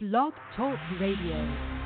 Blog Talk Radio.